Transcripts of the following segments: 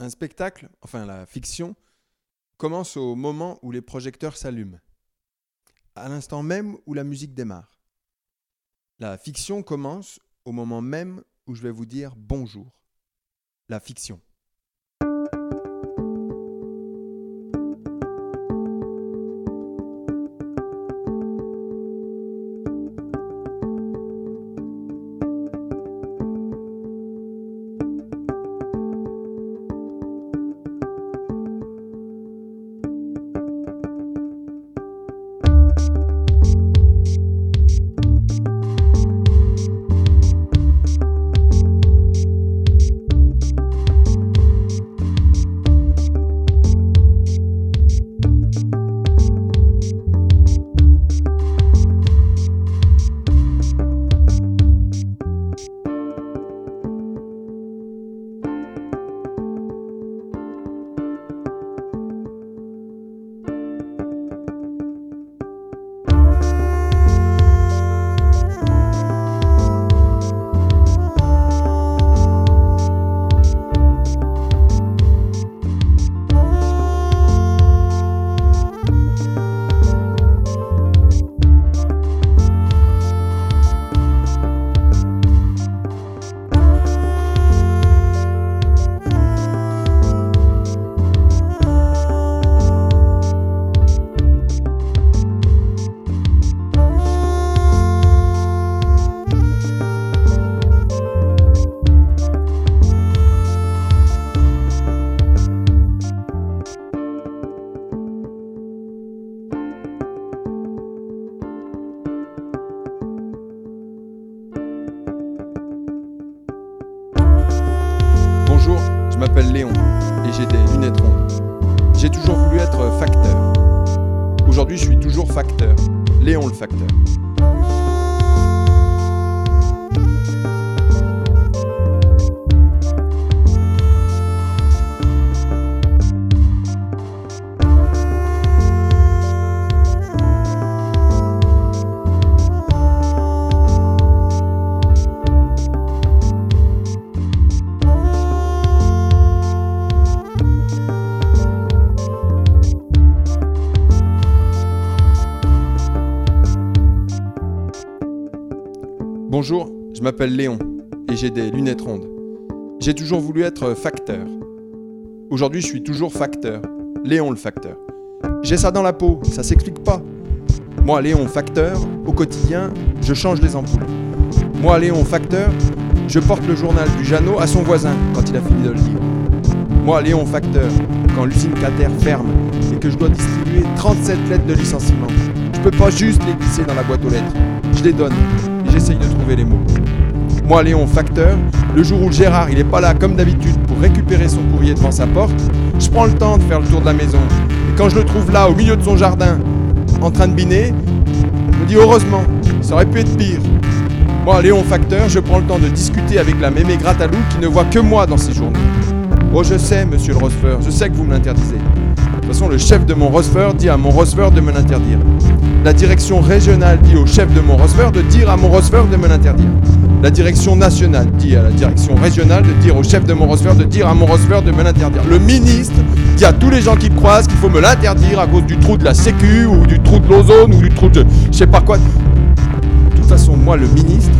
Un spectacle, enfin la fiction, commence au moment où les projecteurs s'allument, à l'instant même où la musique démarre. La fiction commence au moment même où je vais vous dire bonjour. La fiction. M'appelle Léon et j'ai des lunettes rondes. J'ai toujours voulu être facteur. Aujourd'hui, je suis toujours facteur. Léon le facteur. Bonjour, je m'appelle Léon et j'ai des lunettes rondes. J'ai toujours voulu être facteur. Aujourd'hui, je suis toujours facteur. Léon le facteur. J'ai ça dans la peau, ça s'explique pas. Moi, Léon facteur, au quotidien, je change les ampoules. Moi, Léon facteur, je porte le journal du Jeannot à son voisin quand il a fini de le lire. Moi, Léon facteur, quand l'usine Cater ferme et que je dois distribuer 37 lettres de licenciement, je peux pas juste les glisser dans la boîte aux lettres. Je les donne j'essaye de trouver les mots. Moi, Léon facteur, le jour où Gérard il est pas là comme d'habitude pour récupérer son courrier devant sa porte, je prends le temps de faire le tour de la maison. Et quand je le trouve là, au milieu de son jardin, en train de biner, je me dis heureusement, ça aurait pu être pire. Moi, Léon facteur, je prends le temps de discuter avec la mémé Gratalou qui ne voit que moi dans ses journées. Oh, je sais, monsieur le Rosfer, je sais que vous me l'interdisez. De toute façon, le chef de mon Rosfer dit à mon Rosfer de me l'interdire. La direction régionale dit au chef de mon Rosfer de dire à mon Rosfer de me l'interdire. La direction nationale dit à la direction régionale de dire au chef de mon Rosfer de dire à mon Rosfer de me l'interdire. Le ministre dit à tous les gens qui croisent qu'il faut me l'interdire à cause du trou de la Sécu ou du trou de l'ozone ou du trou de je sais pas quoi. De toute façon, moi, le ministre,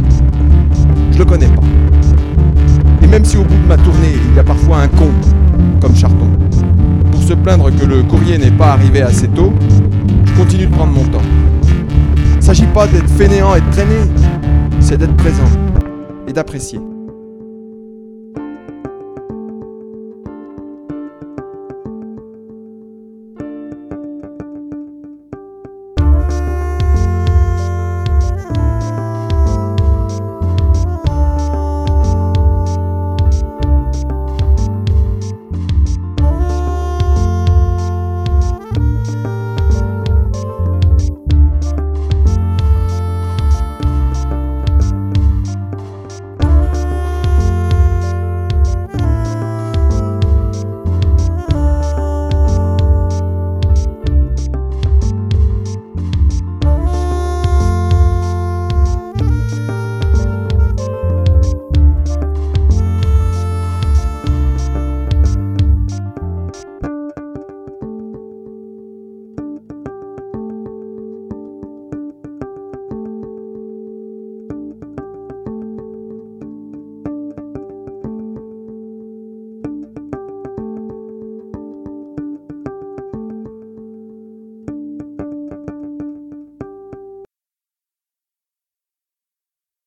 je le connais pas. Et même si au bout de ma tournée, il y a parfois un con, comme Charton, pour se plaindre que le courrier n'est pas arrivé assez tôt, continue de prendre mon temps. Il ne s'agit pas d'être fainéant et de traîner, c'est d'être présent et d'apprécier.